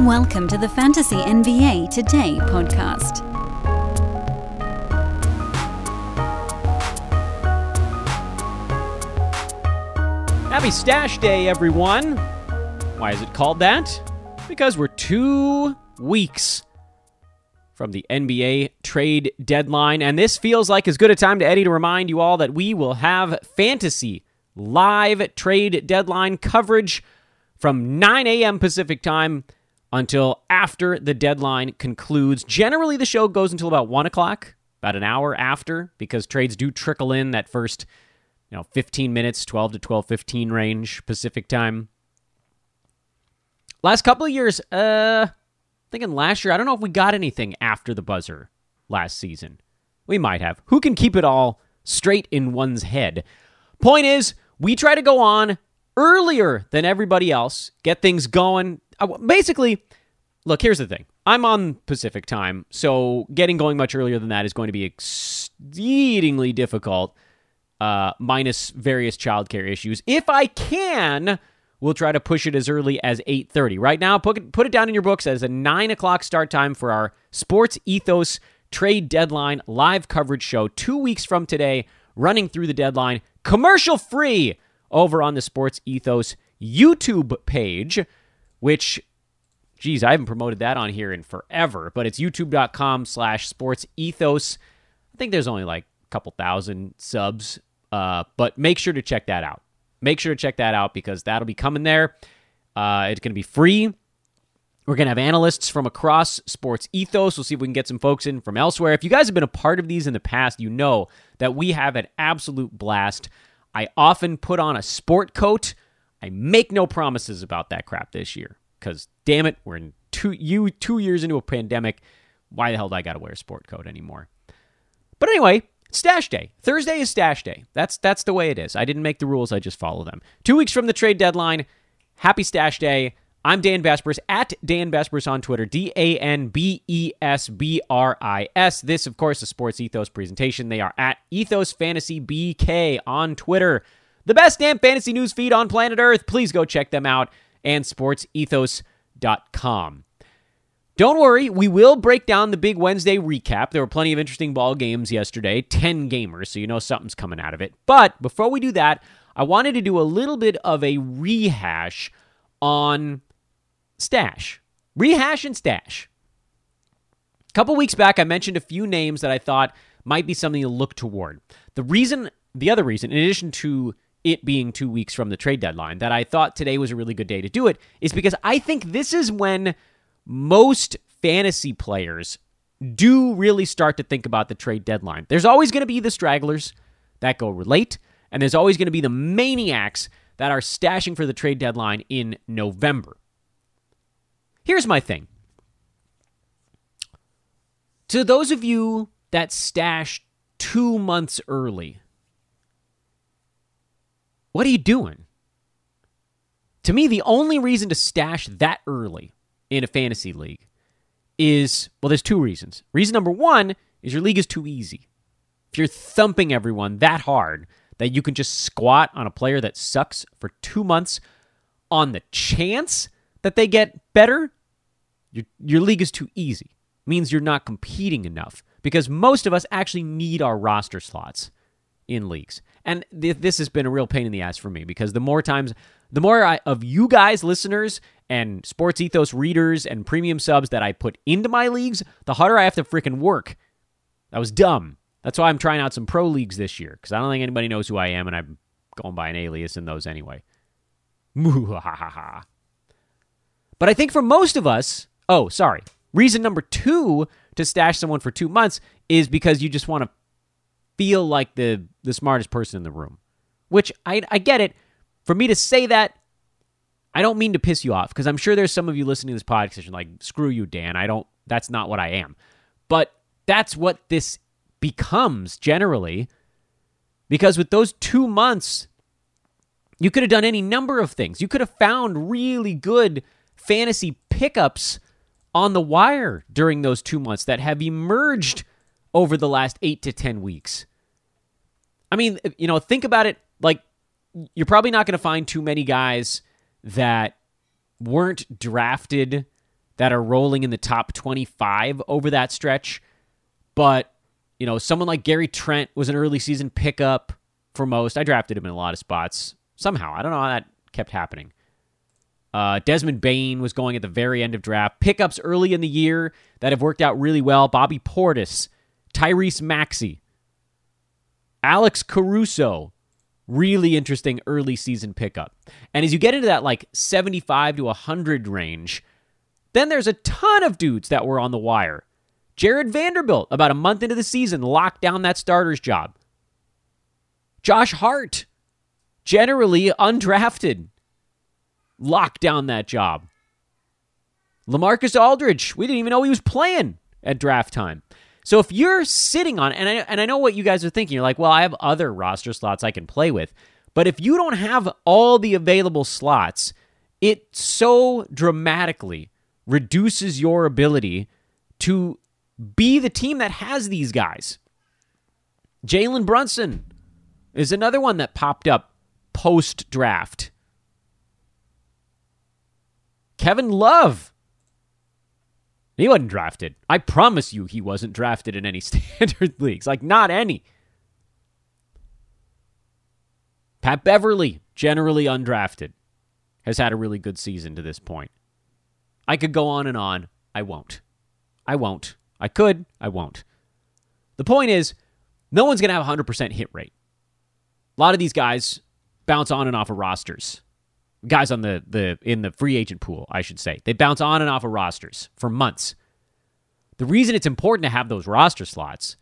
Welcome to the Fantasy NBA Today podcast. Happy Stash Day, everyone. Why is it called that? Because we're two weeks from the NBA trade deadline, and this feels like as good a time to Eddie to remind you all that we will have fantasy live trade deadline coverage from 9 a.m. Pacific time until after the deadline concludes. Generally, the show goes until about 1 o'clock, about an hour after, because trades do trickle in that first you know 15 minutes 12 to 12 15 range pacific time. Last couple of years uh thinking last year i don't know if we got anything after the buzzer last season. We might have. Who can keep it all straight in one's head? Point is we try to go on earlier than everybody else get things going basically look here's the thing i'm on pacific time so getting going much earlier than that is going to be exceedingly difficult uh, minus various childcare issues. If I can, we'll try to push it as early as 8.30. Right now, put it, put it down in your books as a 9 o'clock start time for our Sports Ethos trade deadline live coverage show two weeks from today, running through the deadline, commercial free over on the Sports Ethos YouTube page, which geez, I haven't promoted that on here in forever, but it's youtube.com slash sports ethos. I think there's only like a couple thousand subs, uh, but make sure to check that out. Make sure to check that out because that'll be coming there. Uh, it's going to be free. We're going to have analysts from across sports ethos. We'll see if we can get some folks in from elsewhere. If you guys have been a part of these in the past, you know that we have an absolute blast. I often put on a sport coat. I make no promises about that crap this year because damn it, we're in two you two years into a pandemic. Why the hell do I got to wear a sport coat anymore? But anyway, stash day. Thursday is stash day. That's that's the way it is. I didn't make the rules. I just follow them. Two weeks from the trade deadline. Happy stash day. I'm Dan Besbris at Dan Besbris on Twitter. D A N B E S B R I S. This, of course, is Sports Ethos presentation. They are at Ethos Fantasy BK on Twitter. The best damn fantasy news feed on planet Earth. Please go check them out and sportsethos.com. Don't worry, we will break down the big Wednesday recap. There were plenty of interesting ball games yesterday, 10 gamers, so you know something's coming out of it. But before we do that, I wanted to do a little bit of a rehash on Stash. Rehash and Stash. A couple weeks back, I mentioned a few names that I thought might be something to look toward. The reason, the other reason, in addition to it being two weeks from the trade deadline, that I thought today was a really good day to do it is because I think this is when most fantasy players do really start to think about the trade deadline. There's always going to be the stragglers that go late, and there's always going to be the maniacs that are stashing for the trade deadline in November. Here's my thing. To those of you that stash two months early, what are you doing? To me, the only reason to stash that early in a fantasy league is well, there's two reasons. Reason number one is your league is too easy. If you're thumping everyone that hard that you can just squat on a player that sucks for two months on the chance that they get better, your, your league is too easy. means you're not competing enough because most of us actually need our roster slots in leagues. And th- this has been a real pain in the ass for me because the more times, the more I, of you guys, listeners, and Sports Ethos readers and premium subs that I put into my leagues, the harder I have to freaking work. That was dumb. That's why I'm trying out some pro leagues this year because I don't think anybody knows who I am and I'm going by an alias in those anyway. But I think for most of us, oh, sorry. Reason number two to stash someone for two months is because you just want to feel like the the smartest person in the room. Which I I get it. For me to say that, I don't mean to piss you off because I'm sure there's some of you listening to this podcast and like, screw you, Dan. I don't. That's not what I am. But that's what this becomes generally. Because with those two months, you could have done any number of things. You could have found really good fantasy pickups on the wire during those two months that have emerged over the last eight to 10 weeks. I mean, you know, think about it like you're probably not going to find too many guys that weren't drafted that are rolling in the top 25 over that stretch. But, you know, someone like Gary Trent was an early season pickup for most. I drafted him in a lot of spots somehow. I don't know how that kept happening. Uh, Desmond Bane was going at the very end of draft. Pickups early in the year that have worked out really well. Bobby Portis, Tyrese Maxey, Alex Caruso, really interesting early season pickup. And as you get into that like 75 to 100 range, then there's a ton of dudes that were on the wire. Jarred Vanderbilt, about a month into the season, locked down that starter's job. Josh Hart, generally undrafted, locked down that job. Lamarcus Aldridge, we didn't even know he was playing at draft time. So if you're sitting on, and I, and I know what you guys are thinking, you're like, well, I have other roster slots I can play with. But if you don't have all the available slots, it so dramatically reduces your ability to be the team that has these guys. Jalen Brunson is another one that popped up post draft. Kevin Love. He wasn't drafted. I promise you he wasn't drafted in any standard leagues. Like, not any. Pat Beverley, generally undrafted, has had a really good season to this point. I could go on and on. I won't. I won't. I could. I won't. The point is, no one's going to have a 100% hit rate. A lot of these guys bounce on and off of rosters guys on the the in the free agent pool, I should say. They bounce on and off of rosters for months. The reason it's important to have those roster slots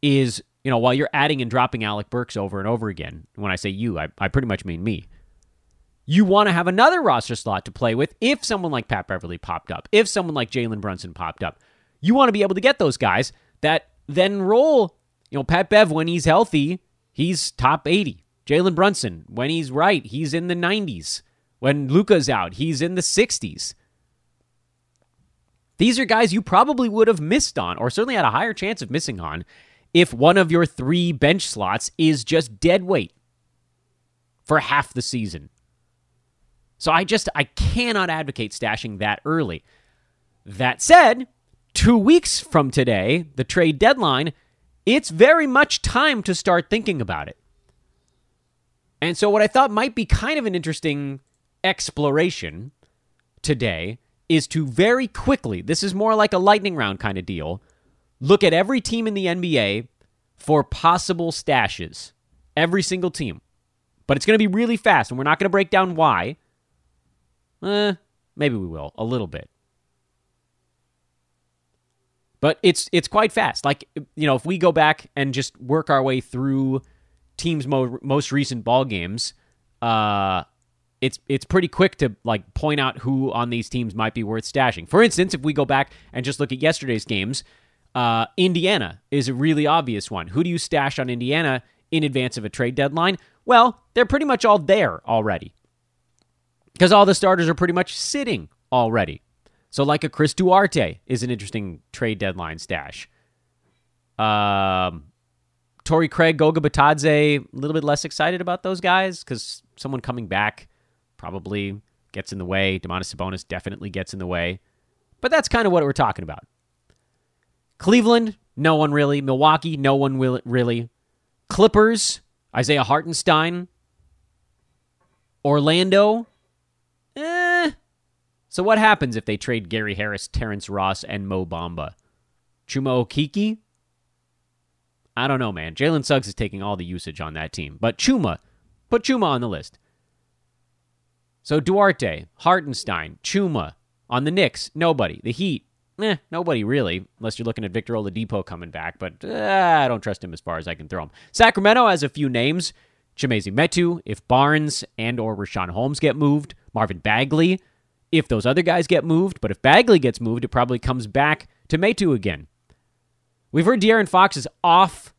is, you know, while you're adding and dropping Alec Burks over and over again, when I say you, I, I pretty much mean me. You want to have another roster slot to play with if someone like Pat Beverley popped up, if someone like Jalen Brunson popped up. You want to be able to get those guys that then roll. You know, Pat Bev, when he's healthy, he's top 80. Jalen Brunson, when he's right, he's in the 90s. When Luka's out, he's in the 60s. These are guys you probably would have missed on, or certainly had a higher chance of missing on, if one of your three bench slots is just dead weight for half the season. So I just I cannot advocate stashing that early. That said, 2 weeks from today, the trade deadline, it's very much time to start thinking about it. And so what I thought might be kind of an interesting exploration today is to very quickly, this is more like a lightning round kind of deal, look at every team in the NBA for possible stashes. Every single team. But it's going to be really fast, and we're not going to break down why. Eh, maybe we will, a little bit. But it's it's quite fast. Like you know, if we go back and just work our way through teams' mo- most recent ball games, uh, it's it's pretty quick to like point out who on these teams might be worth stashing. For instance, if we go back and just look at yesterday's games, uh, Indiana is a really obvious one. Who do you stash on Indiana in advance of a trade deadline? Well, they're pretty much all there already because all the starters are pretty much sitting already. So, like a Chris Duarte is an interesting trade deadline stash. Um, Torrey Craig, Goga Bitadze, a little bit less excited about those guys because someone coming back probably gets in the way. Domantas Sabonis definitely gets in the way. But that's kind of what we're talking about. Cleveland, no one really. Milwaukee, no one will really. Clippers, Isaiah Hartenstein. Orlando, eh. So what happens if they trade Gary Harris, Terrence Ross, and Mo Bamba? Chuma Okeke? I don't know, man. Jalen Suggs is taking all the usage on that team. But Chuma, put Chuma on the list. So Duarte, Hartenstein, Chuma. On the Knicks, nobody. The Heat, eh, nobody really, unless you're looking at Victor Oladipo coming back. But uh, I don't trust him as far as I can throw him. Sacramento has a few names. Chimezie Metu, if Barnes and or Richaun Holmes get moved. Marvin Bagley, if those other guys get moved. But if Bagley gets moved, it probably comes back to Metu again. We've heard De'Aaron Fox is off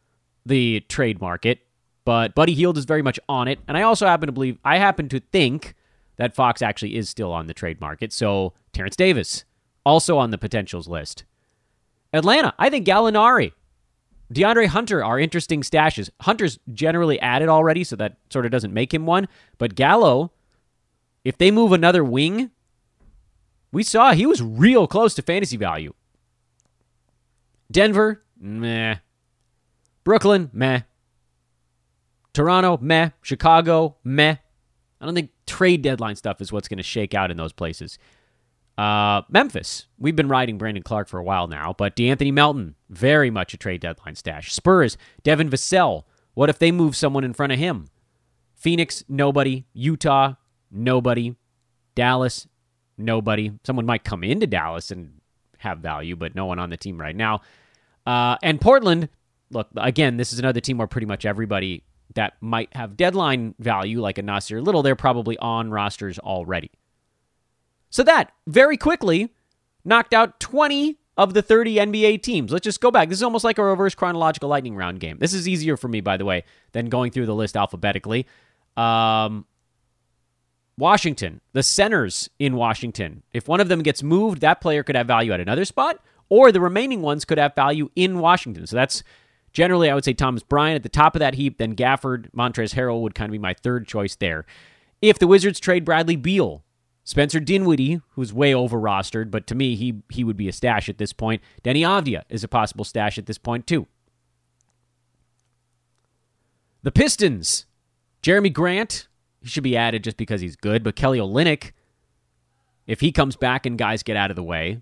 the trade market, but Buddy Hield is very much on it. And I also happen to believe, I happen to think that Fox actually is still on the trade market. So Terence Davis, also on the potentials list. Atlanta, I think Gallinari, DeAndre Hunter are interesting stashes. Hunter's generally added already, so that sort of doesn't make him one. But Gallo, if they move another wing, We saw he was real close to fantasy value. Denver, meh. Brooklyn, meh. Toronto, meh. Chicago, meh. I don't think trade deadline stuff is what's going to shake out in those places. Uh, Memphis, we've been riding Brandon Clarke for a while now, but De'Anthony Melton, very much a trade deadline stash. Spurs, Devin Vassell, what if they move someone in front of him? Phoenix, nobody. Utah, nobody. Dallas, nobody. Someone might come into Dallas and have value, but no one on the team right now. Uh, and Portland, look, again, this is another team where pretty much everybody that might have deadline value, like a Nassir Little, they're probably on rosters already. So that very quickly knocked out 20 of the 30 NBA teams. Let's just go back. This is almost like a reverse chronological lightning round game. This is easier for me, by the way, than going through the list alphabetically. Um, Washington, the centers in Washington. If one of them gets moved, that player could have value at another spot, or the remaining ones could have value in Washington. So that's generally, I would say Thomas Bryant at the top of that heap. Then Gafford, Montrezl Harrell would kind of be my third choice there. If the Wizards trade Bradley Beal, Spencer Dinwiddie, who's way over rostered, but to me, he he would be a stash at this point. Deni Avdija is a possible stash at this point too. The Pistons, Jerami Grant, he should be added just because he's good. But Kelly Olynyk, if he comes back and guys get out of the way,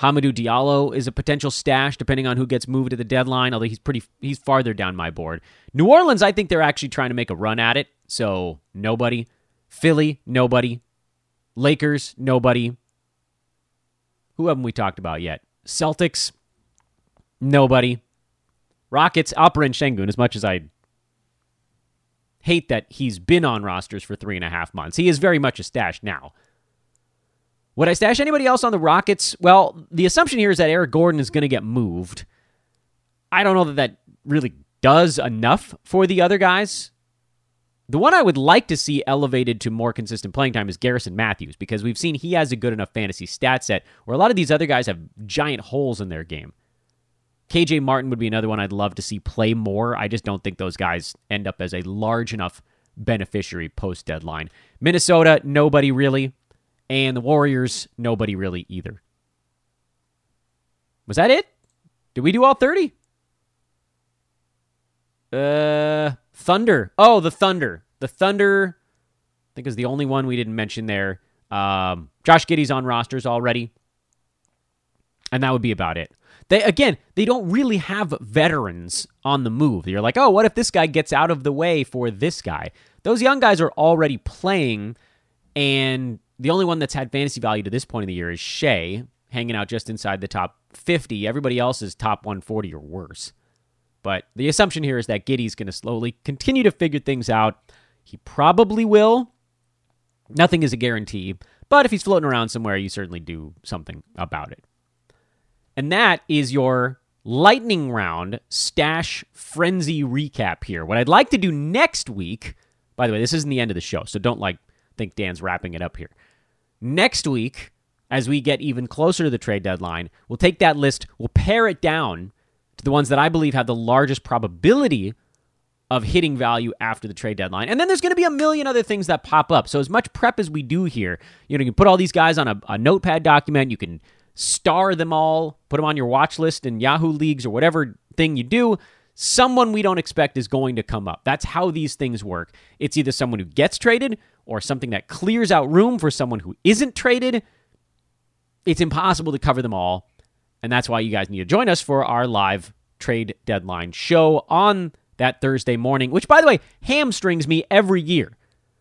Hamidou Diallo is a potential stash depending on who gets moved at the deadline. Although he's pretty, he's farther down my board. New Orleans, I think they're actually trying to make a run at it. So nobody. Philly, nobody. Lakers, nobody. Who haven't we talked about yet? Celtics, nobody. Rockets, Alperen Sengun. as much as I hate that he's been on rosters for three and a half months. He is very much a stash now. Would I stash anybody else on the Rockets? Well, the assumption here is that Eric Gordon is going to get moved. I don't know that that really does enough for the other guys. The one I would like to see elevated to more consistent playing time is Garrison Matthews because we've seen he has a good enough fantasy stat set where a lot of these other guys have giant holes in their game. KJ Martin would be another one I'd love to see play more. I just don't think those guys end up as a large enough beneficiary post deadline. Minnesota, nobody really. And the Warriors, nobody really either. Was that it? Did we do all 30? Uh, Thunder. Oh, the Thunder. The Thunder, I think is the only one we didn't mention there. Um, Josh Giddey's on rosters already. And that would be about it. They again, they don't really have veterans on the move. You're like, oh, what if this guy gets out of the way for this guy? Those young guys are already playing, and the only one that's had fantasy value to this point in the year is Shai, hanging out just inside the top 50. Everybody else is top 140 or worse. But the assumption here is that Giddey's going to slowly continue to figure things out. He probably will. Nothing is a guarantee, but if he's floating around somewhere, you certainly do something about it. And that is your lightning round stash frenzy recap here. What I'd like to do next week, by the way, this isn't the end of the show, so don't like think Dan's wrapping it up here. Next week, as we get even closer to the trade deadline, we'll take that list, we'll pare it down to the ones that I believe have the largest probability of hitting value after the trade deadline. And then there's going to be a million other things that pop up. So as much prep as we do here, you know, you can put all these guys on a, a notepad document, you can star them all, put them on your watch list in Yahoo leagues or whatever thing you do. Someone we don't expect is going to come up. That's how these things work. It's either someone who gets traded or something that clears out room for someone who isn't traded. It's impossible to cover them all. And that's why you guys need to join us for our live trade deadline show on that Thursday morning, which, by the way, hamstrings me every year.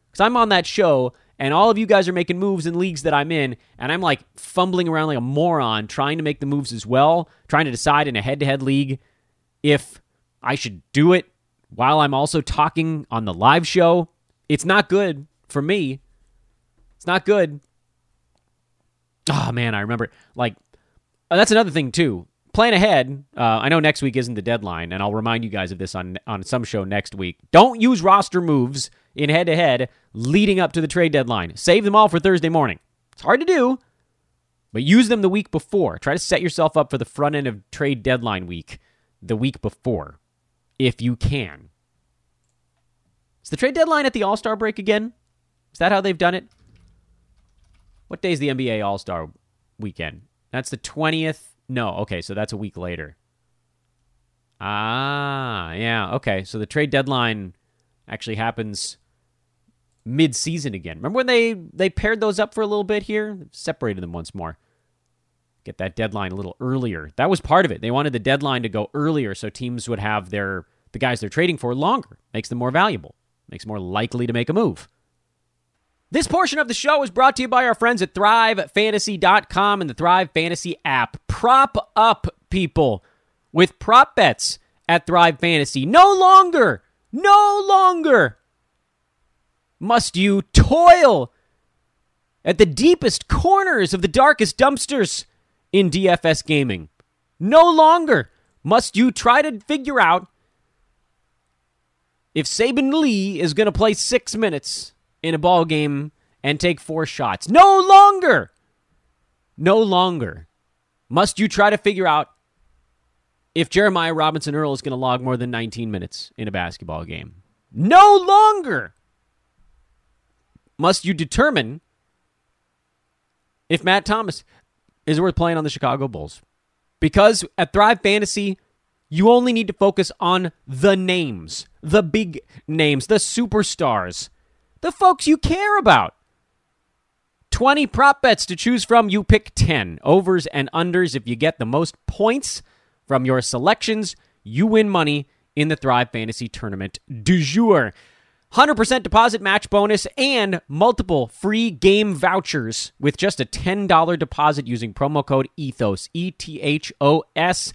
Because I'm on that show and all of you guys are making moves in leagues that I'm in, and I'm like fumbling around like a moron trying to make the moves as well, trying to decide in a head to head league if I should do it while I'm also talking on the live show. It's not good for me. It's not good. Oh man, I remember like uh, that's another thing too. Plan ahead. Uh, I know next week isn't the deadline, and I'll remind you guys of this on on some show next week. Don't use roster moves in head to head leading up to the trade deadline. Save them all for Thursday morning. It's hard to do, but use them the week before. Try to set yourself up for the front end of trade deadline week the week before, if you can. Is the trade deadline at the All Star break again? Is that how they've done it? What day is the NBA All Star weekend? That's the 20th. No, okay, so that's a week later. Ah, yeah, okay. So the trade deadline actually happens mid-season again. Remember when they they paired those up for a little bit here? Separated them once more. Get that deadline a little earlier. That was part of it. They wanted the deadline to go earlier so teams would have their the guys they're trading for longer. Makes them more valuable. Makes more likely to make a move. This portion of the show is brought to you by our friends at ThriveFantasy.com and the Thrive Fantasy app. Prop up people with prop bets at Thrive Fantasy. No longer, no longer must you toil at the deepest corners of the darkest dumpsters in DFS gaming. No longer must you try to figure out if Saben Lee is going to play six minutes in a ball game and take four shots. No longer, no longer must you try to figure out if Jeremiah Robinson Earl is going to log more than 19 minutes in a basketball game. No longer must you determine if Matt Thomas is worth playing on the Chicago Bulls. Because at Thrive Fantasy, you only need to focus on the names, the big names, the superstars, the folks you care about. 20 prop bets to choose from. You pick 10 overs and unders. If you get the most points from your selections, you win money in the Thrive Fantasy Tournament du jour. 100% deposit match bonus and multiple free game vouchers with just a $10 deposit using promo code ETHOS, E T H O S.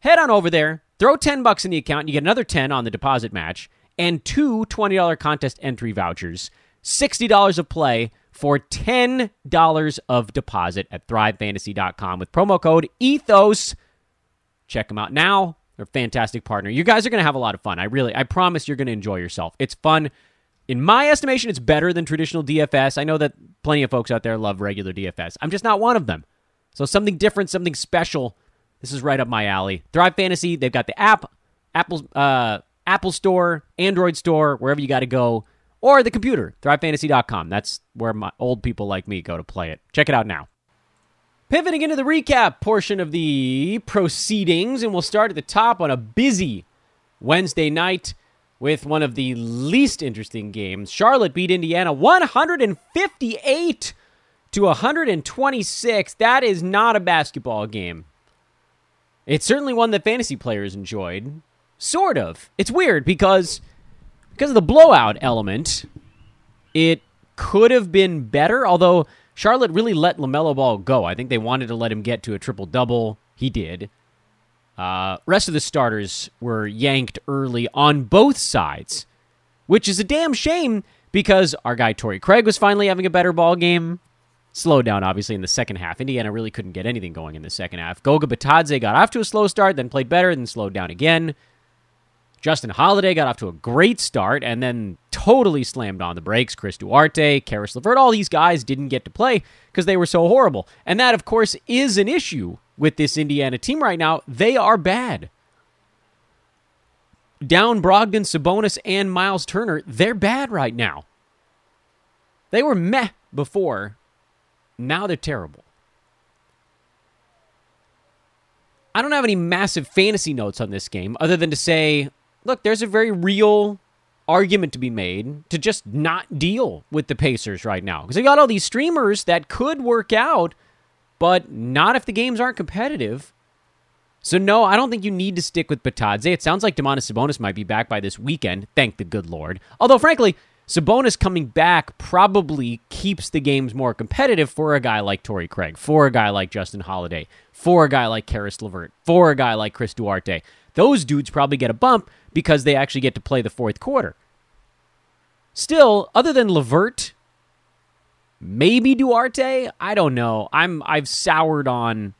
Head on over there, throw 10 bucks in the account, and you get another 10 on the deposit match and two $20 contest entry vouchers. $60 of play for $10 of deposit at thrivefantasy.com with promo code ETHOS. Check them out now. They're a fantastic partner. You guys are going to have a lot of fun. I really, I promise you're going to enjoy yourself. It's fun. In my estimation, it's better than traditional DFS. I know that plenty of folks out there love regular DFS. I'm just not one of them. So something different, something special. This is right up my alley. Thrive Fantasy. They've got the app, Apple, uh, Apple Store, Android Store, wherever you got to go, or the computer. ThriveFantasy.com. That's where my old people like me go to play it. Check it out now. Pivoting into the recap portion of the proceedings, and we'll start at the top on a busy Wednesday night with one of the least interesting games. Charlotte beat Indiana 158 to 126. That is not a basketball game. It's certainly one that fantasy players enjoyed. Sort of. It's weird because because of the blowout element, it could have been better, although Charlotte really let LaMelo Ball go. I think they wanted to let him get to a triple double. He did. Uh, rest of the starters were yanked early on both sides, which is a damn shame because our guy Torrey Craig was finally having a better ball game. Slowed down, obviously, in the second half. Indiana really couldn't get anything going in the second half. Goga Bitadze got off to a slow start, then played better, then slowed down again. Justin Holiday got off to a great start and then totally slammed on the brakes. Chris Duarte, Caris LeVert, all these guys didn't get to play because they were so horrible. And that, of course, is an issue with this Indiana team right now. They are bad. Down Brogdon, Sabonis, and Miles Turner, they're bad right now. They were meh before. Now they're terrible. I don't have any massive fantasy notes on this game other than to say look, there's a very real argument to be made to just not deal with the Pacers right now because they got all these streamers that could work out, but not if the games aren't competitive. So no, I don't think you need to stick with Bitadze. It sounds like Domantas Sabonis might be back by this weekend. Thank the good Lord. Although, frankly, Sabonis coming back probably keeps the games more competitive for a guy like Torrey Craig, for a guy like Justin Holiday, for a guy like Caris LeVert, for a guy like Chris Duarte. Those dudes probably get a bump because they actually get to play the fourth quarter. Still, other than LeVert, maybe Duarte, I don't know. I'm I've soured on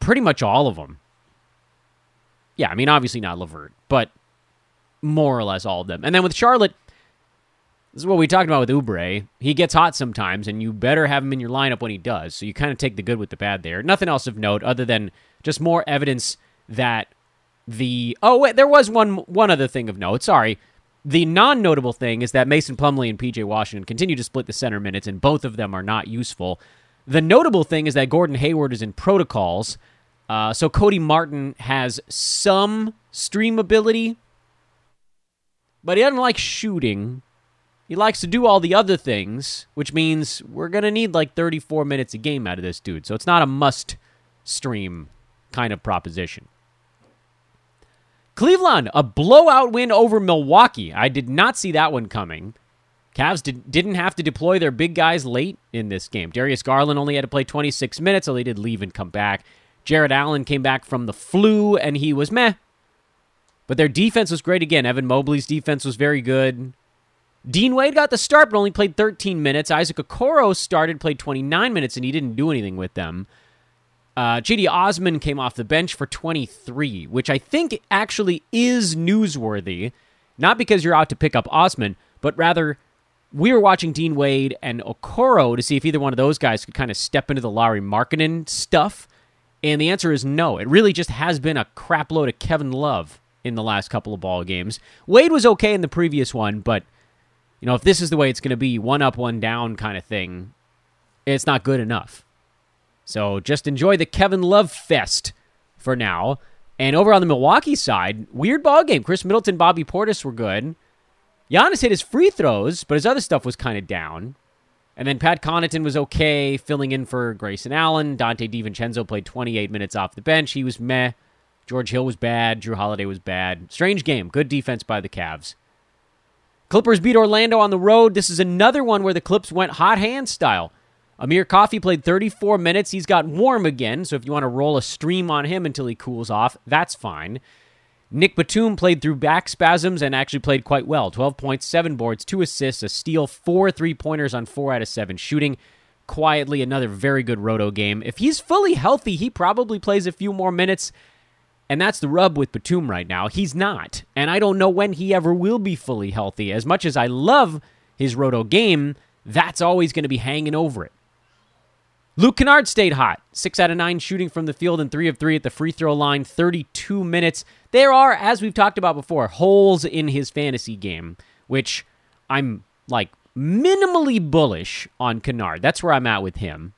pretty much all of them. Yeah, I mean obviously not LeVert, but more or less all of them. And then with Charlotte, this is what we talked about with Oubre. He gets hot sometimes, and you better have him in your lineup when he does. So you kind of take the good with the bad there. Nothing else of note other than just more evidence that the oh wait, there was one one other thing of note. Sorry, The non notable thing is that Mason Plumlee and PJ Washington continue to split the center minutes, and both of them are not useful. The notable thing is that Gordon Hayward is in protocols. Uh, so Cody Martin has some stream ability, but he doesn't like shooting. He likes to do all the other things, which means we're going to need like 34 minutes a game out of this dude. So it's not a must stream kind of proposition. Cleveland, a blowout win over Milwaukee. I did not see that one coming. Cavs did, didn't have to deploy their big guys late in this game. Darius Garland only had to play 26 minutes, so they did leave and come back. Jarrett Allen came back from the flu, and he was meh. But their defense was great again. Evan Mobley's defense was very good. Dean Wade got the start, but only played 13 minutes. Isaac Okoro started, played 29 minutes, and he didn't do anything with them. Uh, Cedi Osman came off the bench for 23, which I think actually is newsworthy. Not because you're out to pick up Osman, but rather we were watching Dean Wade and Okoro to see if either one of those guys could kind of step into the Lauri Markkanen stuff. And the answer is no. It really just has been a crapload of Kevin Love in the last couple of ball games. Wade was okay in the previous one, but you know, if this is the way it's going to be, one up, one down kind of thing, it's not good enough. So just enjoy the Kevin Love fest for now. And over on the Milwaukee side, weird ball game. Khris Middleton, Bobby Portis were good. Giannis hit his free throws, but his other stuff was kind of down. And then Pat Connaughton was okay, filling in for Grayson Allen. Donte DiVincenzo played 28 minutes off the bench. He was meh. George Hill was bad. Jrue Holiday was bad. Strange game. Good defense by the Cavs. Clippers beat Orlando on the road. This is another one where the Clips went hot hand style. Amir Coffey played 34 minutes. He's got warm again, so if you want to roll a stream on him until he cools off, that's fine. Nic Batum played through back spasms and actually played quite well. 12 points, 7 boards, 2 assists, a steal, 4 three pointers on 4 out of 7 shooting. Quietly, another very good roto game. If he's fully healthy, he probably plays a few more minutes. And that's the rub with Batum right now. He's not. And I don't know when he ever will be fully healthy. As much as I love his roto game, that's always going to be hanging over it. Luke Kennard stayed hot. Six out of nine shooting from the field and three of three at the free throw line, 32 minutes. There are, as we've talked about before, holes in his fantasy game, which I'm like minimally bullish on Kennard. That's where I'm at with him.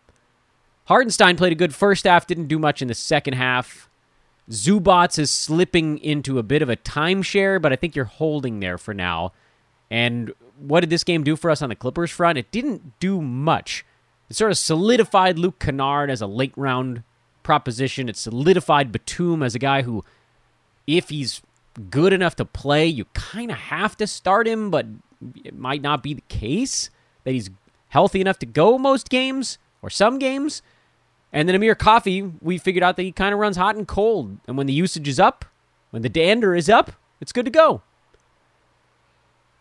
Hartenstein played a good first half, didn't do much in the second half. Zubac is slipping into a bit of a timeshare, but I think you're holding there for now. And what did this game do for us on the Clippers front? It didn't do much. It sort of solidified Luke Kennard as a late round proposition. It solidified Batum as a guy who, if he's good enough to play, you kind of have to start him, but it might not be the case that he's healthy enough to go most games or some games. And then Amir Coffey, we figured out that he kind of runs hot and cold. And when the usage is up, when the dander is up, it's good to go.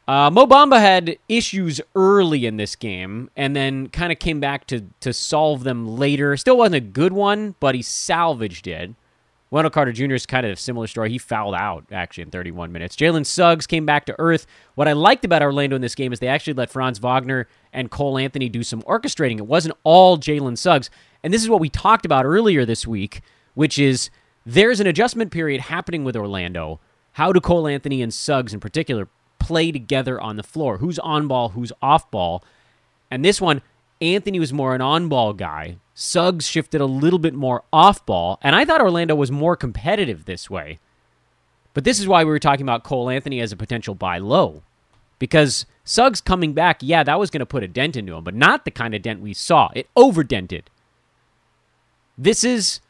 Uh, Mo Bamba had issues early in this game and then kind of came back to, to solve them later. Still wasn't a good one, but he salvaged it. Wendell Carter Jr. is kind of a similar story. He fouled out, actually, in 31 minutes. Jalen Suggs came back to earth. What I liked about Orlando in this game is they actually let Franz Wagner and Cole Anthony do some orchestrating. It wasn't all Jalen Suggs. And this is what we talked about earlier this week, which is there's an adjustment period happening with Orlando. How do Cole Anthony and Suggs in particular play together on the floor. Who's on ball, who's off ball. And this one, Anthony was more an on ball guy. Suggs shifted a little bit more off ball. And I thought Orlando was more competitive this way. But this is why we were talking about Cole Anthony as a potential buy low. Because Suggs coming back, yeah, that was going to put a dent into him, but not the kind of dent we saw. It overdented. This is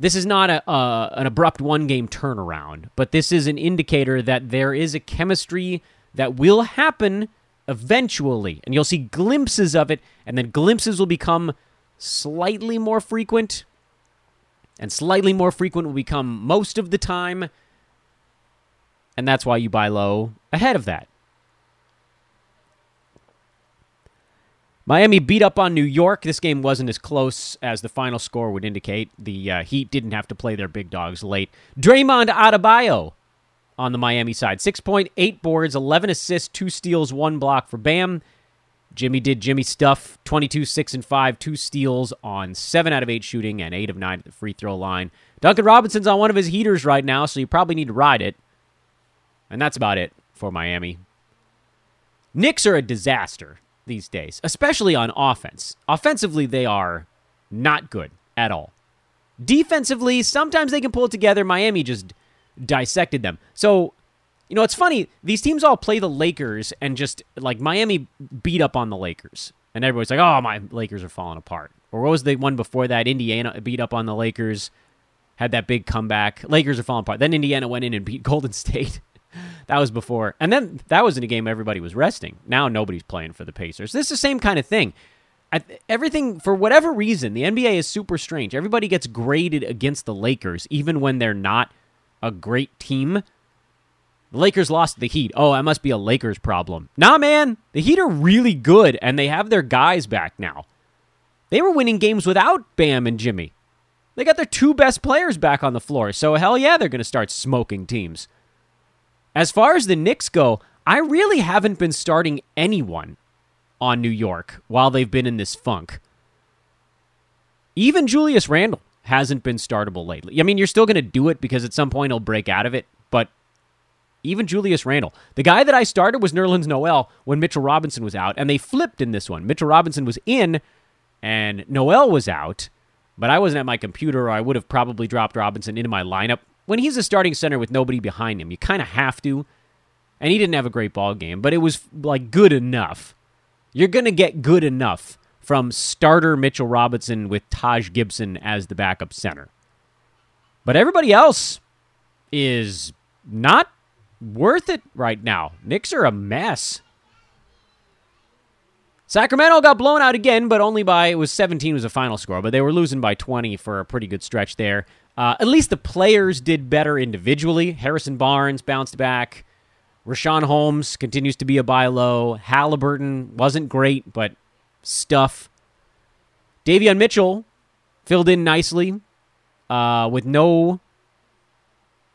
this is not a an abrupt one game turnaround, but this is an indicator that there is a chemistry that will happen eventually, and you'll see glimpses of it, and then glimpses will become slightly more frequent, and slightly more frequent will become most of the time, and that's why you buy low ahead of that. Miami beat up on New York. This game wasn't as close as the final score would indicate. The uh, Heat didn't have to play their big dogs late. Draymond Adebayo on the Miami side. 6.8 boards, 11 assists, 2 steals, 1 block for Bam. Jimmy did Jimmy stuff 22, 6, and 5, 2 steals on 7 out of 8 shooting and 8 of 9 at the free throw line. Duncan Robinson's on one of his heaters right now, so you probably need to ride it. And that's about it. for Miami. Knicks are a disaster these days, especially on offense. Offensively, they are not good at all. Defensively, sometimes they can pull it together. Miami just dissected them. So, you know, it's funny. These teams all play the Lakers and just like Miami beat up on the Lakers. And everybody's like, oh, my Lakers are falling apart. Or what was the one before that? Indiana beat up on the Lakers, had that big comeback. Lakers are falling apart. Then Indiana went in and beat Golden State. that was before. And then that was in a game everybody was resting. Now nobody's playing for the Pacers. This is the same kind of thing everything for whatever reason, the NBA is super strange. Everybody gets graded against the Lakers, even when they're not a great team. The Lakers lost the Heat. Oh, that must be a Lakers problem. Nah, man. The Heat are really good, and they have their guys back now. They were winning games without Bam and Jimmy. They got their two best players back on the floor, so hell yeah, they're going to start smoking teams. As far as the Knicks go, I really haven't been starting anyone on New York while they've been in this funk. Even Julius Randle hasn't been startable lately. I mean, you're still going to do it because at some point he'll break out of it, but even Julius Randle. The guy that I started was Nerlens Noel when Mitchell Robinson was out, and they flipped in this one. Mitchell Robinson was in, and Noel was out, but I wasn't at my computer, or I would have probably dropped Robinson into my lineup. When he's a starting center with nobody behind him, you kind of have to. And he didn't have a great ball game, but it was like good enough. You're going to get good enough from starter Mitchell Robinson with Taj Gibson as the backup center. But everybody else is not worth it right now. Knicks are a mess. Sacramento got blown out again, but only by it was 17 was a final score, but they were losing by 20 for a pretty good stretch there. Uh, at least the players did better individually. Harrison Barnes bounced back. Richaun Holmes continues to be a buy low. Halliburton wasn't great, but stuff. Davion Mitchell filled in nicely uh, with no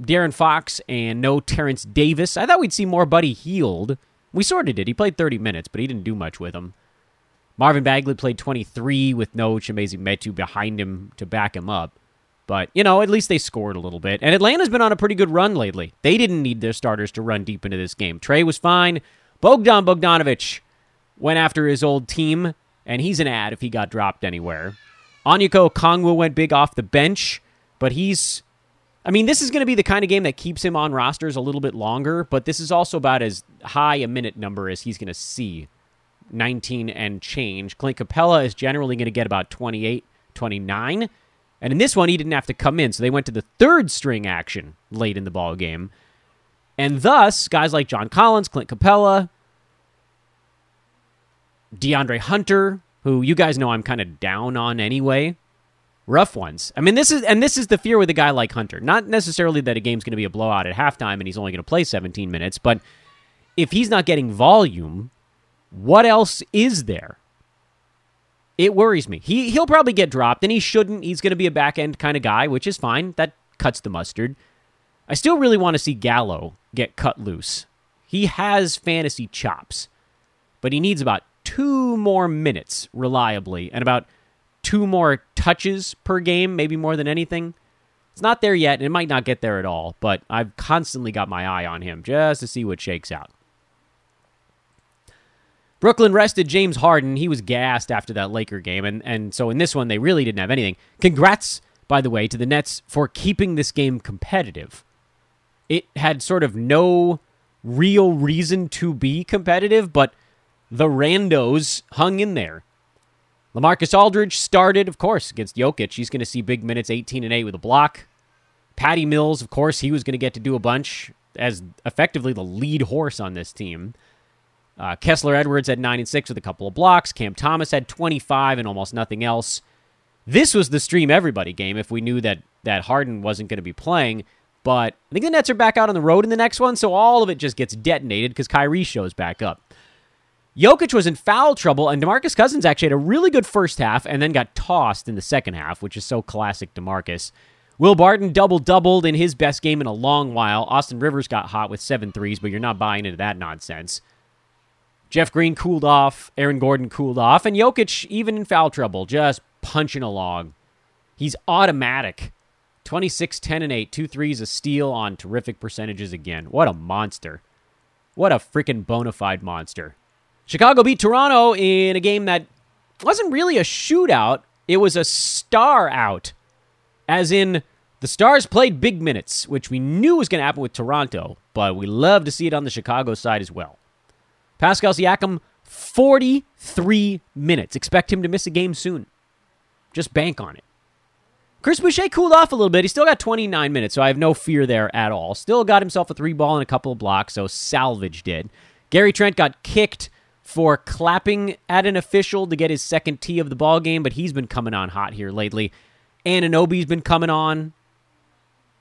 De'Aaron Fox and no Terence Davis. I thought we'd see more Buddy Hield. We sort of did. He played 30 minutes, but he didn't do much with him. Marvin Bagley played 23 with no Chimezie Metu behind him to back him up. But, you know, at least they scored a little bit. And Atlanta's been on a pretty good run lately. They didn't need their starters to run deep into this game. Trae was fine. Bogdan Bogdanovic went after his old team, and he's an ad if he got dropped anywhere. Onyeka Okongwu went big off the bench, but he's. I mean, this is going to be the kind of game that keeps him on rosters a little bit longer, but this is also about as high a minute number as he's going to see 19 and change. Clint Capela is generally going to get about 28, 29. And in this one, he didn't have to come in, so they went to the third string action late in the ball game. And thus, guys like John Collins, Clint Capela, DeAndre Hunter, who you guys know I'm kind of down on anyway, rough ones. I mean, this is and this is the fear with a guy like Hunter. Not necessarily that a game's going to be a blowout at halftime and he's only going to play 17 minutes, but if he's not getting volume, what else is there? It worries me. He he'll probably get dropped, and he shouldn't. He's going to be a back end kind of guy, which is fine. That cuts the mustard. I still really want to see Gallo get cut loose. He has fantasy chops, but he needs about two more minutes reliably and about two more touches per game, maybe more than anything. It's not there yet, and it might not get there at all, but I've constantly got my eye on him just to see what shakes out. Brooklyn rested James Harden. He was gassed after that Laker game, and, and so in this one, they really didn't have anything. Congrats, by the way, to the Nets for keeping this game competitive. It had sort of no real reason to be competitive, but the randos hung in there. Lamarcus Aldridge started, of course, against Jokic. He's going to see big minutes, 18 and 8 with a block. Patty Mills, of course, he was going to get to do a bunch as effectively the lead horse on this team. Uh, Kessler Edwards had 9 and 6 with a couple of blocks. Cam Thomas had 25 and almost nothing else. This was the stream everybody game if we knew that, that Harden wasn't going to be playing. But I think the Nets are back out on the road in the next one, so all of it just gets detonated because Kyrie shows back up. Jokic was in foul trouble, and DeMarcus Cousins actually had a really good first half and then got tossed in the second half, which is so classic DeMarcus. Will Barton double doubled in his best game in a long while. Austin Rivers got hot with seven threes, but you're not buying into that nonsense. Jeff Green cooled off. Aaron Gordon cooled off. And Jokic, even in foul trouble, just punching along. He's automatic. 26, 10, and 8. Two threes, a steal on terrific percentages again. What a monster. What a freaking bona fide monster. Chicago beat Toronto in a game that wasn't really a shootout, it was a star out. As in, the Stars played big minutes, which we knew was going to happen with Toronto, but we love to see it on the Chicago side as well. Pascal Siakam, 43 minutes. Expect him to miss a game soon. Just bank on it. Chris Boucher cooled off a little bit. He still got 29 minutes, so I have no fear there at all. Still got himself a three ball and a couple of blocks, so salvage did. Gary Trent got kicked for clapping at an official to get his second tee of the ball game, but he's been coming on hot here lately. Anunoby's been coming on.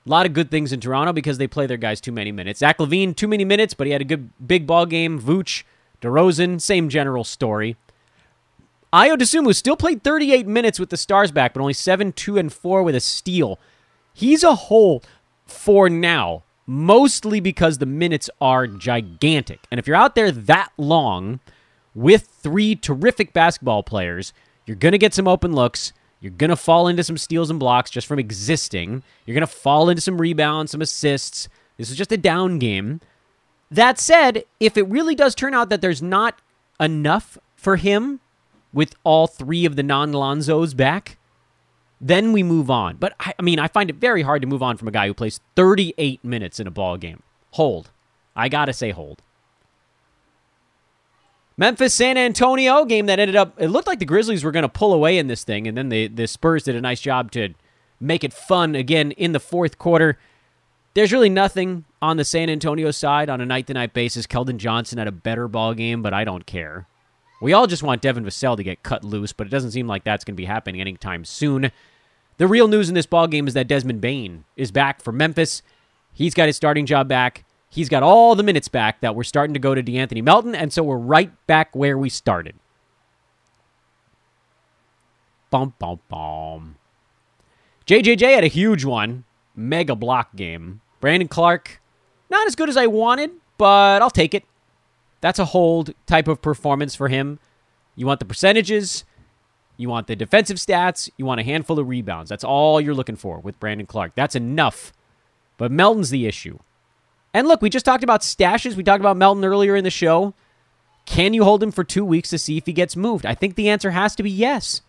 A lot of good things in Toronto because they play their guys too many minutes. Zach LaVine, too many minutes, but he had a good big ball game. Vooch, DeRozan, same general story. Ayo Dosunmu still played 38 minutes with the Stars back, but only 7, 2, and 4 with a steal. He's a hole for now, mostly because the minutes are gigantic. And if you're out there that long with three terrific basketball players, you're going to get some open looks. You're going to fall into some steals and blocks just from existing. You're going to fall into some rebounds, some assists. This is just a down game. That said, if it really does turn out that there's not enough for him with all three of the non Lonzos back, then we move on. But I, I, mean, I find it very hard to move on from a guy who plays 38 minutes in a ball game. Hold. I gotta say hold. Memphis San Antonio game that ended up it looked like the Grizzlies were going to pull away in this thing and then the the Spurs did a nice job to make it fun again in the fourth quarter. There's really nothing on the San Antonio side on a night to night basis. Keldon Johnson had a better ball game, but I don't care. We all just want Devin Vassell to get cut loose, but it doesn't seem like that's going to be happening anytime soon. The real news in this ball game is that Desmond Bane is back for Memphis. He's got his starting job back. He's got all the minutes back that we're starting to go to De'Anthony Melton, and so we're right back where we started. Bum bum bum. JJJ had a huge one, mega block game. Brandon Clarke, not as good as I wanted, but I'll take it. That's a hold type of performance for him. You want the percentages, you want the defensive stats, you want a handful of rebounds. That's all you're looking for with Brandon Clarke. That's enough. But Melton's the issue. And look, we just talked about stashes. We talked about Melton earlier in the show. Can you hold him for two weeks to see if he gets moved? I think the answer has to be yes.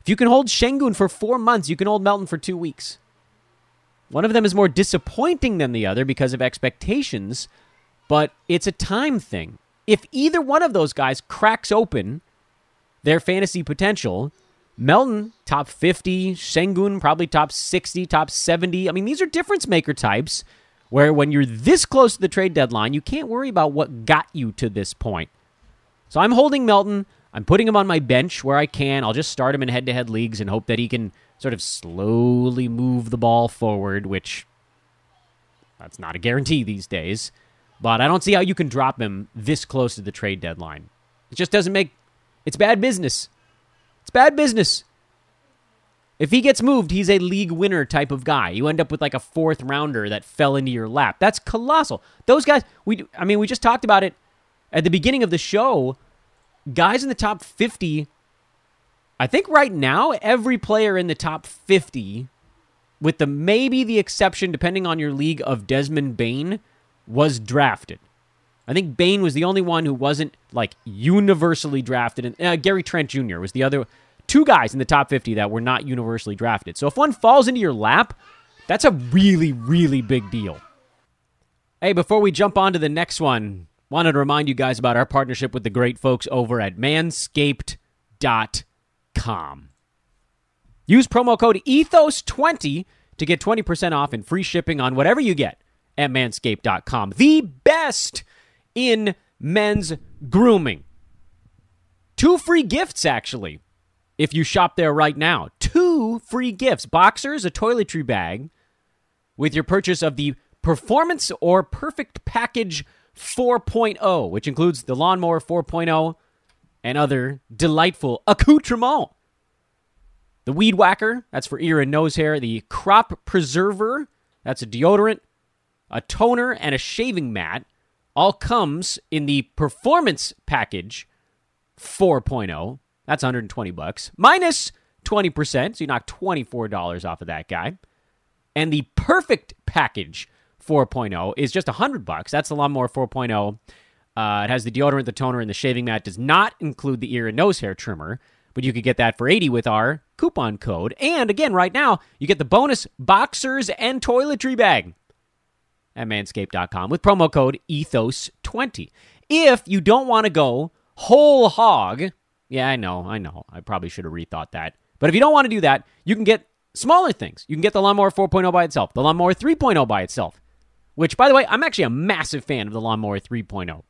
If you can hold Sengun for four months, you can hold Melton for two weeks. One of them is more disappointing than the other because of expectations, but it's a time thing. If either one of those guys cracks open their fantasy potential, Melton top 50, Sengun, probably top 60, top 70. I mean, these are difference maker types where when you're this close to the trade deadline, you can't worry about what got you to this point. So I'm holding Melton. I'm putting him on my bench where I can. I'll just start him in head to head leagues and hope that he can sort of slowly move the ball forward, which that's not a guarantee these days. But I don't see how you can drop him this close to the trade deadline. It just doesn't make it's bad business. It's bad business. If he gets moved, he's a league winner type of guy. You end up with like a fourth rounder that fell into your lap. That's colossal. Those guys, we I mean, we just talked about it at the beginning of the show. Guys in the top 50, I think right now every player in the top 50 with the maybe the exception depending on your league of Desmond Bane was drafted. I think Bane was the only one who wasn't like universally drafted and uh, Gary Trent Jr. was the other two guys in the top 50 that were not universally drafted. So if one falls into your lap, that's a really, really big deal. Hey, before we jump on to the next one, wanted to remind you guys about our partnership with the great folks over at manscaped.com. Use promo code ETHOS20 to get 20% off and free shipping on whatever you get at manscaped.com. The best in men's grooming. Two free gifts, actually if you shop there right now. Two free gifts boxers, a toiletry bag with your purchase of the Performance or Perfect Package 4.0, which includes the Lawnmower 4.0 and other delightful accoutrements. The Weed Whacker, that's for ear and nose hair. The Crop Preserver, that's a deodorant, a toner, and a shaving mat. All comes in the Performance Package 4.0. That's 120 bucks. Minus 20%, so you knock $24 off of that guy. And the perfect package 4.0 is just 100 bucks. That's the Lawnmower 4.0. Uh, it has the deodorant, the toner, and the shaving mat. Does not include the ear and nose hair trimmer, but you could get that for 80 with our coupon code. And again, right now, you get the bonus boxers and toiletry bag at manscaped.com with promo code ethos20. If you don't want to go whole hog, yeah, I know, I know. I probably should have rethought that. But if you don't want to do that, you can get smaller things. You can get the Lawnmower 4.0 by itself, the Lawnmower 3.0 by itself, which, by the way, I'm actually a massive fan of the Lawnmower 3.0.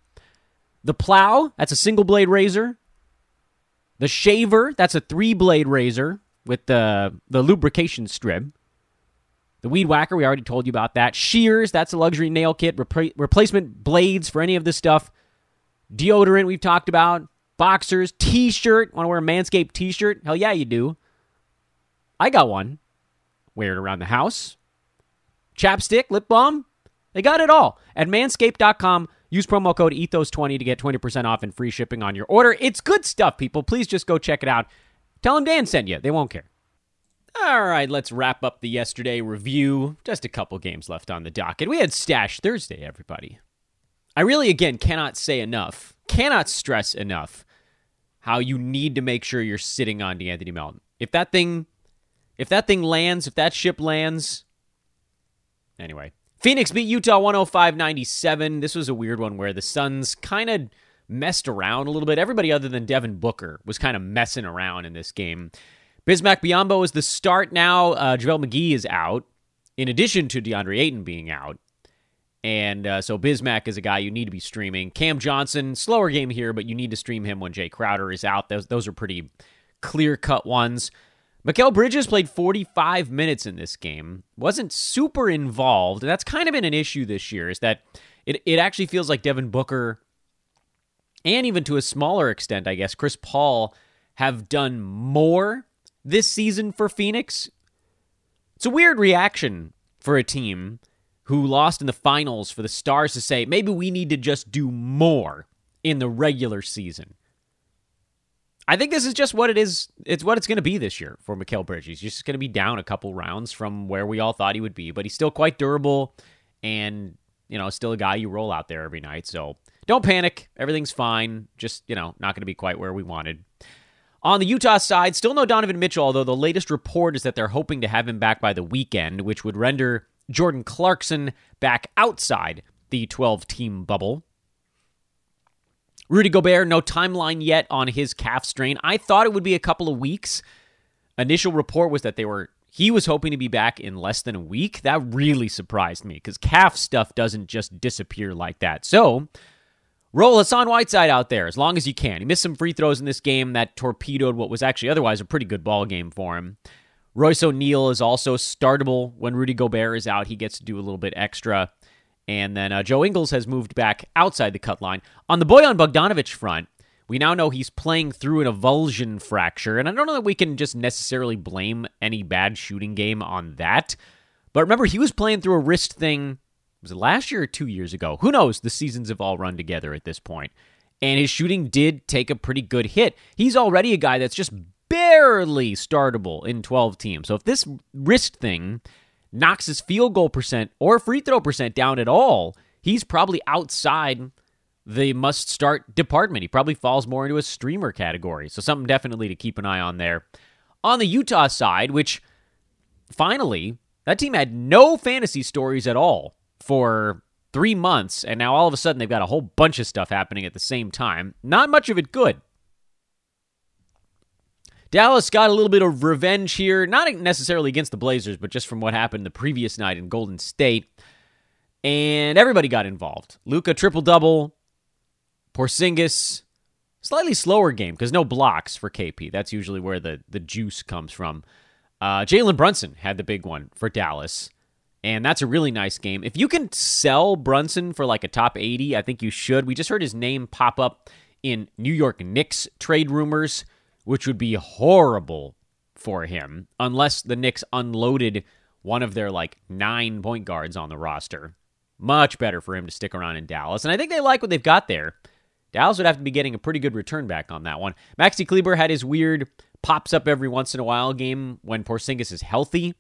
The plow, that's a single blade razor. The shaver, that's a three blade razor with the, the lubrication strip. The weed whacker, we already told you about that. Shears, that's a luxury nail kit. Repra- replacement blades for any of this stuff. Deodorant, we've talked about. Boxers, t shirt. Want to wear a Manscaped t shirt? Hell yeah, you do. I got one. Wear it around the house. Chapstick, lip balm. They got it all. At manscaped.com, use promo code ETHOS20 to get 20% off and free shipping on your order. It's good stuff, people. Please just go check it out. Tell them Dan sent you. They won't care. All right, let's wrap up the yesterday review. Just a couple games left on the docket. We had Stash Thursday, everybody. I really, again, cannot say enough, cannot stress enough how you need to make sure you're sitting on De'Anthony Melton. If that thing, if that thing lands, if that ship lands, anyway. Phoenix beat Utah 105-97. This was a weird one where the Suns kind of messed around a little bit. Everybody other than Devin Booker was kind of messing around in this game. Bismack Biyombo is the start now. Uh, JaVale McGee is out, in addition to DeAndre Ayton being out. And uh, so Bismack is a guy you need to be streaming. Cam Johnson, slower game here, but you need to stream him when Jae Crowder is out. Those, those are pretty clear cut ones. Mikal Bridges played 45 minutes in this game. Wasn't super involved. That's kind of been an issue this year, is that it, it actually feels like Devin Booker, and even to a smaller extent, I guess, Chris Paul have done more this season for Phoenix. It's a weird reaction for a team who lost in the finals for the Stars to say, maybe we need to just do more in the regular season. I think this is just what it is. It's what it's going to be this year for Mikal Bridges. He's just going to be down a couple rounds from where we all thought he would be, but he's still quite durable and, you know, still a guy you roll out there every night. So don't panic. Everything's fine. Just, you know, not going to be quite where we wanted. On the Utah side, still no Donovan Mitchell, although the latest report is that they're hoping to have him back by the weekend, which would render Jordan Clarkson back outside the 12 team bubble. Rudy Gobert, no timeline yet on his calf strain. I thought it would be a couple of weeks. Initial report was that they were he was hoping to be back in less than a week. That really surprised me because calf stuff doesn't just disappear like that. So roll Hassan Whiteside out there as long as you can. He missed some free throws in this game that torpedoed what was actually otherwise a pretty good ball game for him. Royce O'Neal is also startable when Rudy Gobert is out. He gets to do a little bit extra. And then uh, Joe Ingles has moved back outside the cut line. On the Bojan Bogdanovich front, we now know he's playing through an avulsion fracture. And I don't know that we can just necessarily blame any bad shooting game on that. But remember, he was playing through a wrist thing, was last year or two years ago? Who knows? The seasons have all run together at this point. And his shooting did take a pretty good hit. He's already a guy that's just barely startable in 12 teams. So if this wrist thing knocks his field goal percent or free throw percent down at all, he's probably outside the must start department. He probably falls more into a streamer category. So something definitely to keep an eye on there. On the Utah side, which finally, that team had no fantasy stories at all for three months, and now all of a sudden they've got a whole bunch of stuff happening at the same time. Not much of it good. Dallas got a little bit of revenge here, not necessarily against the Blazers, but just from what happened the previous night in Golden State. And everybody got involved. Luka triple double, Porzingis, slightly slower game because no blocks for KP. That's usually where the, the juice comes from. Uh, Jalen Brunson had the big one for Dallas, and that's a really nice game. If you can sell Brunson for like a top 80, I think you should. We just heard his name pop up in New York Knicks trade rumors which would be horrible for him unless the Knicks unloaded one of their like nine point guards on the roster. Much better for him to stick around in Dallas. And I think they like what they've got there. Dallas would have to be getting a pretty good return back on that one. Maxi Kleber had his weird pops up every once in a while game when Porzingis is healthy.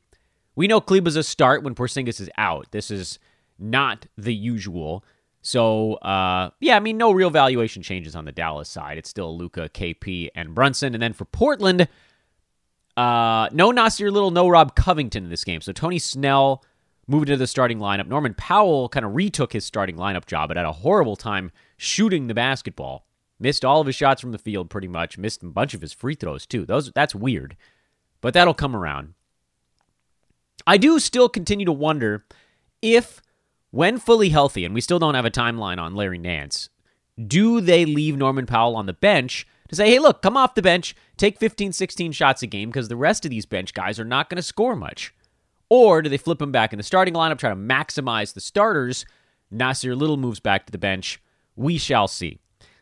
We know Kleber's a start when Porzingis is out. This is not the usual. So, uh, yeah, I mean, no real valuation changes on the Dallas side. It's still Luka, KP, and Brunson. And then for Portland, uh, no Nassir Little, no Rob Covington in this game. So Tony Snell moved into the starting lineup. Norman Powell kind of retook his starting lineup job, but had a horrible time shooting the basketball. Missed all of his shots from the field pretty much. Missed a bunch of his free throws too. Those that's weird. But that'll come around. I do still continue to wonder if when fully healthy, and we still don't have a timeline on Larry Nance, do they leave Norman Powell on the bench to say, hey, look, come off the bench, take 15, 16 shots a game because the rest of these bench guys are not going to score much? Or do they flip him back in the starting lineup, try to maximize the starters? Nassir Little moves back to the bench. We shall see.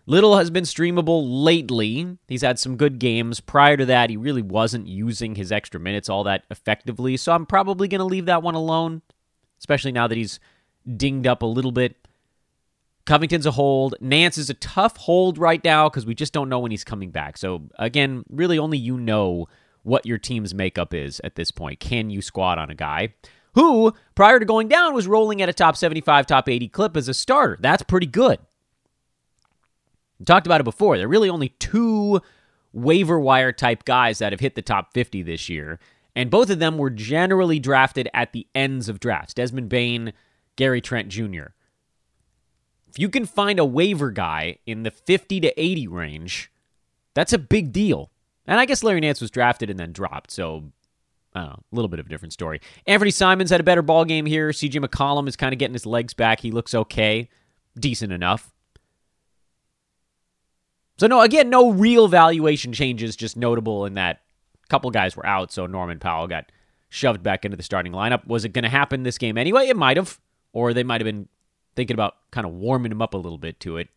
Little has been streamable lately. He's had some good games. Prior to that, he really wasn't using his extra minutes all that effectively. So I'm probably going to leave that one alone, especially now that he's dinged up a little bit. Covington's a hold. Nance is a tough hold right now because we just don't know when he's coming back. So, again, really only you know what your team's makeup is at this point. Can you squat on a guy who, prior to going down, was rolling at a top 75, top 80 clip as a starter? That's pretty good. We talked about it before. There are really only two waiver wire type guys that have hit the top 50 this year, and both of them were generally drafted at the ends of drafts. Desmond Bane, Gary Trent Jr. If you can find a waiver guy in the 50 to 80 range, that's a big deal. And I guess Larry Nance was drafted and then dropped, so know, a little bit of a different story. Anfernee Simons had a better ball game here. CJ McCollum is kind of getting his legs back. He looks okay, decent enough. So no, again, no real valuation changes, just notable in that a couple guys were out, so Norman Powell got shoved back into the starting lineup. Was it going to happen this game anyway? It might have, or they might have been thinking about kind of warming him up a little bit to it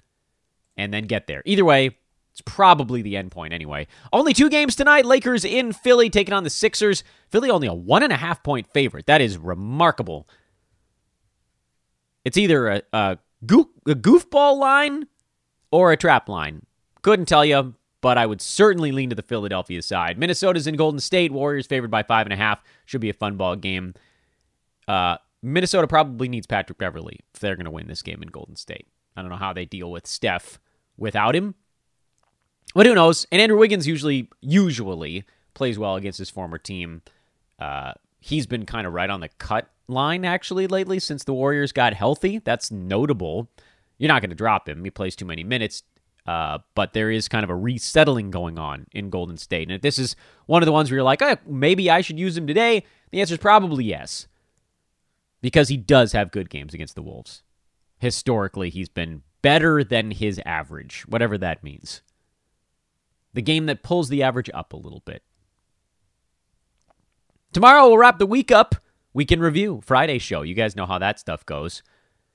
and then get there. Either way, it's probably the end point anyway. Only two games tonight. Lakers in Philly taking on the Sixers. Philly only a one and a half point favorite. That is remarkable. It's either a, a, goof, a goofball line or a trap line. Couldn't tell you, but I would certainly lean to the Philadelphia side. Minnesota's in Golden State. Warriors favored by five and a half. Should be a fun ball game. Uh, Minnesota probably needs Patrick Beverley if they're going to win this game in Golden State. I don't know how they deal with Steph without him. But who knows? And Andrew Wiggins usually usually plays well against his former team. Uh, he's been kind of right on the cut line actually lately since the Warriors got healthy. That's notable. You're not going to drop him. He plays too many minutes. Uh, but there is kind of a resettling going on in Golden State. And if this is one of the ones where you're like, oh, maybe I should use him today, the answer is probably yes. Because he does have good games against the Wolves. Historically, he's been better than his average, whatever that means. The game that pulls the average up a little bit. Tomorrow we'll wrap the week up. Week in review, Friday show. You guys know how that stuff goes.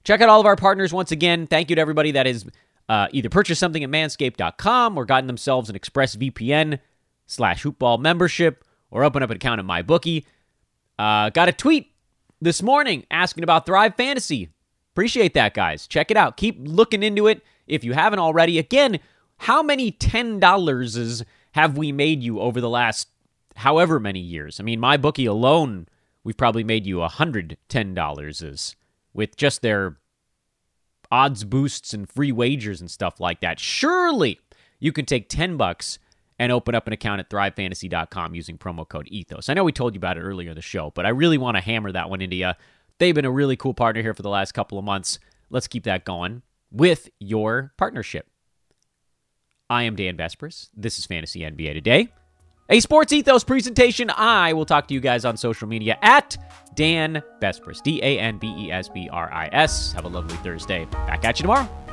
Check out all of our partners once again. Thank you to everybody that has uh, either purchased something at manscaped.com or gotten themselves an ExpressVPN slash hoopball membership or open up an account at MyBookie. Uh, got a tweet this morning asking about Thrive Fantasy. Appreciate that, guys. Check it out. Keep looking into it if you haven't already. Again, how many $10 have we made you over the last however many years? I mean, MyBookie alone, we've probably made you $110 with just their odds boosts and free wagers and stuff like that. Surely you can take 10 bucks and open up an account at thrivefantasy.com using promo code ethos. I know we told you about it earlier in the show, but I really want to hammer that one into you. They've been a really cool partner here for the last couple of months. Let's keep that going with your partnership. I am Dan Besbris. This is Fantasy NBA Today, a Sports Ethos presentation. I will talk to you guys on social media at Dan Besbris, D A N B E S B R I S. Have a lovely Thursday. Back at you tomorrow.